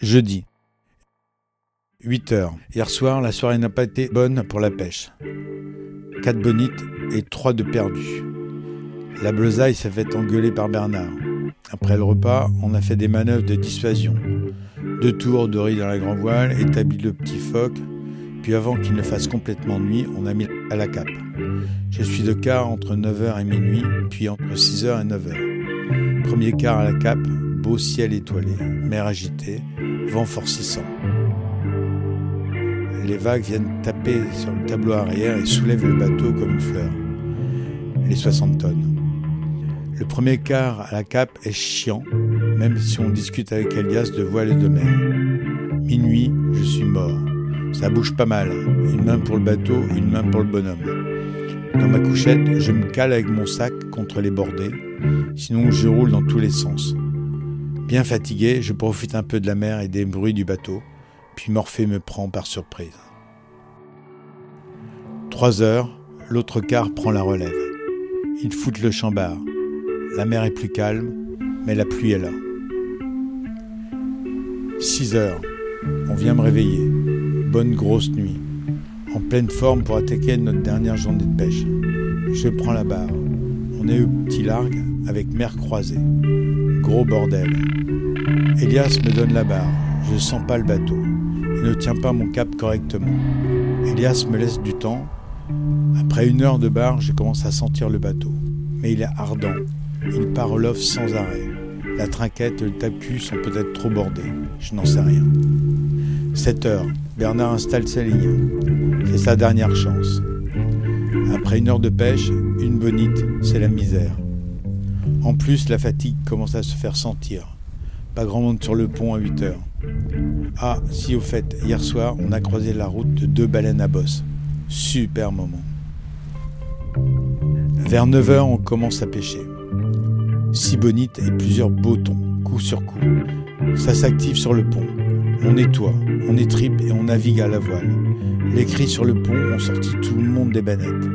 Jeudi. 8 heures. Hier soir, la soirée n'a pas été bonne pour la pêche. 4 bonites et 3 de perdus. La bleusaille s'est fait engueuler par Bernard. Après le repas, on a fait des manœuvres de dissuasion. Deux tours de riz dans la grand voile, établi le petit phoque, puis avant qu'il ne fasse complètement nuit, on a mis à la cape. Je suis de quart entre 9h et minuit, puis entre 6h et 9h. Premier quart à la cape, beau ciel étoilé, mer agitée, vent forcissant. Les vagues viennent taper sur le tableau arrière et soulèvent le bateau comme une fleur. Les 60 tonnes. Le premier quart à la cape est chiant, même si on discute avec Elias de voile et de mer. Minuit, je suis mort. Ça bouge pas mal. Une main pour le bateau, une main pour le bonhomme. Dans ma couchette, je me cale avec mon sac contre les bordées, sinon je roule dans tous les sens. Bien fatigué, je profite un peu de la mer et des bruits du bateau, puis Morphée me prend par surprise. Trois heures, l'autre quart prend la relève. Il fout le chambard. La mer est plus calme, mais la pluie est là. 6 heures. On vient me réveiller. Bonne grosse nuit. En pleine forme pour attaquer notre dernière journée de pêche. Je prends la barre. Au petit largue avec mer croisée. Gros bordel. Elias me donne la barre. Je sens pas le bateau. Il ne tient pas mon cap correctement. Elias me laisse du temps. Après une heure de barre, je commence à sentir le bateau. Mais il est ardent. Il loft sans arrêt. La trinquette et le tapu sont peut-être trop bordés. Je n'en sais rien. 7 heures. Bernard installe sa ligne. C'est sa dernière chance. Après une heure de pêche, une bonite, c'est la misère. En plus, la fatigue commence à se faire sentir. Pas grand monde sur le pont à 8 heures. Ah, si au fait, hier soir, on a croisé la route de deux baleines à bosse. Super moment. Vers 9 heures, on commence à pêcher six bonites et plusieurs botons, coup sur coup. Ça s'active sur le pont. On nettoie, on étripe et on navigue à la voile. Les cris sur le pont ont sorti tout le monde des bannettes.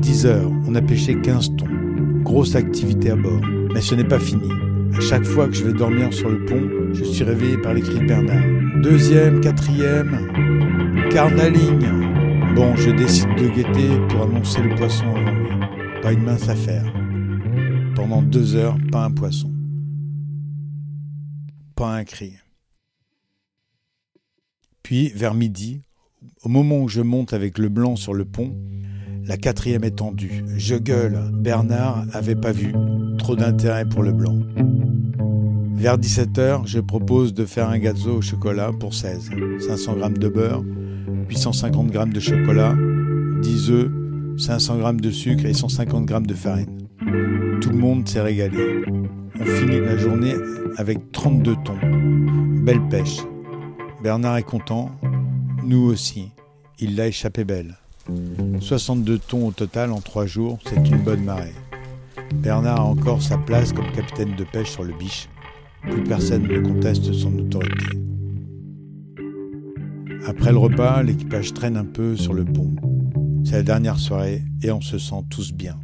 10 heures, on a pêché 15 tons. Grosse activité à bord. Mais ce n'est pas fini. À chaque fois que je vais dormir sur le pont, je suis réveillé par les cris de Bernard. Deuxième, quatrième, carnaling. Bon, je décide de guetter pour annoncer le poisson avant lui. Pas une mince affaire. Pendant deux heures, pas un poisson. Pas un cri. Puis, vers midi, au moment où je monte avec le blanc sur le pont, la quatrième est tendue. Je gueule. Bernard avait pas vu. Trop d'intérêt pour le blanc. Vers 17h, je propose de faire un gazzo au chocolat pour 16. 500 g de beurre, 850 g de chocolat, 10 œufs, 500 g de sucre et 150 g de farine. Tout le monde s'est régalé. On finit la journée avec 32 tons. Belle pêche. Bernard est content, nous aussi. Il l'a échappé belle. 62 tons au total en 3 jours, c'est une bonne marée. Bernard a encore sa place comme capitaine de pêche sur le biche. Plus personne ne conteste son autorité. Après le repas, l'équipage traîne un peu sur le pont. C'est la dernière soirée et on se sent tous bien.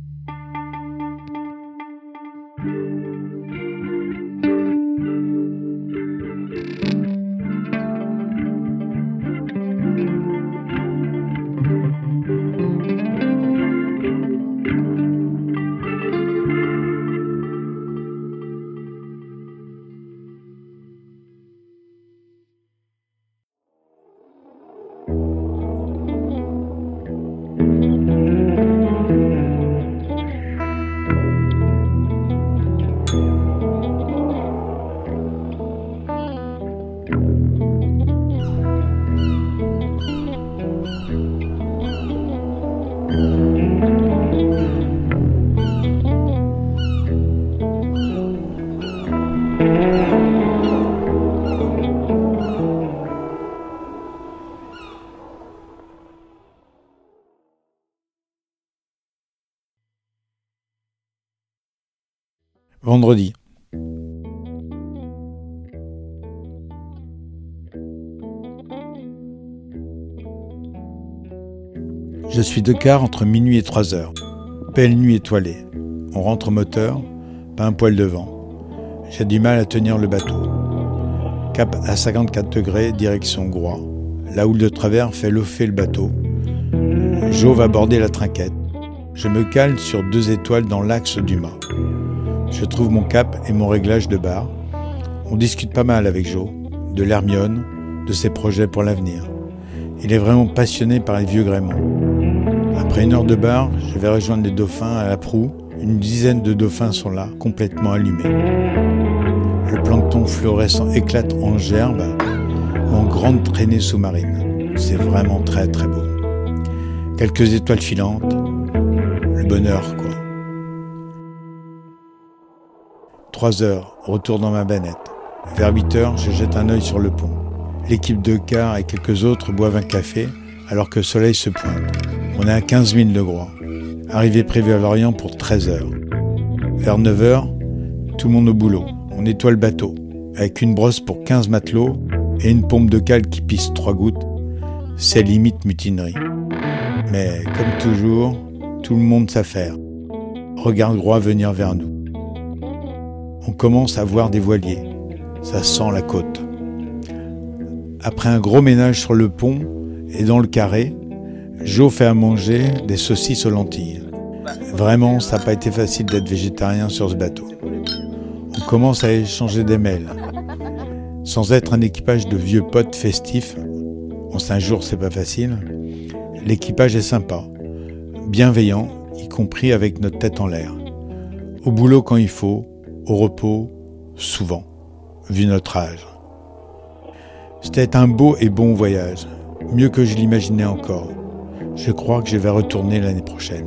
Vendredi. Je suis de quart entre minuit et 3 heures. Belle nuit étoilée. On rentre au moteur, pas un poil de vent. J'ai du mal à tenir le bateau. Cap à 54 degrés, direction Groix. La houle de travers fait loffer le bateau. Jo va la trinquette. Je me cale sur deux étoiles dans l'axe du mât. Je trouve mon cap et mon réglage de barre. On discute pas mal avec Jo, de l'Hermione, de ses projets pour l'avenir. Il est vraiment passionné par les vieux gréements. Après une heure de bar, je vais rejoindre les dauphins à la proue. Une dizaine de dauphins sont là, complètement allumés. Le plancton fluorescent éclate en gerbes ou en grandes traînées sous-marines. C'est vraiment très très beau. Quelques étoiles filantes. Le bonheur, quoi. Trois heures, retour dans ma banette. Vers 8 heures, je jette un œil sur le pont. L'équipe de car et quelques autres boivent un café alors que le soleil se pointe. On est à 15 000 de Groix. Arrivée prévue à Lorient pour 13 heures. Vers 9 heures, tout le monde au boulot. On nettoie le bateau avec une brosse pour 15 matelots et une pompe de cale qui pisse trois gouttes. C'est limite mutinerie. Mais comme toujours, tout le monde s'affaire. Regarde Groix venir vers nous. On commence à voir des voiliers. Ça sent la côte. Après un gros ménage sur le pont et dans le carré, Jo fait à manger des saucisses aux lentilles. Vraiment, ça n'a pas été facile d'être végétarien sur ce bateau. On commence à échanger des mails. Sans être un équipage de vieux potes festifs, en cinq jours c'est pas facile, l'équipage est sympa, bienveillant, y compris avec notre tête en l'air. Au boulot quand il faut, au repos, souvent, vu notre âge. C'était un beau et bon voyage, mieux que je l'imaginais encore. Je crois que je vais retourner l'année prochaine.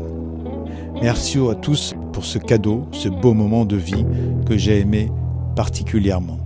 Merci à tous pour ce cadeau, ce beau moment de vie que j'ai aimé particulièrement.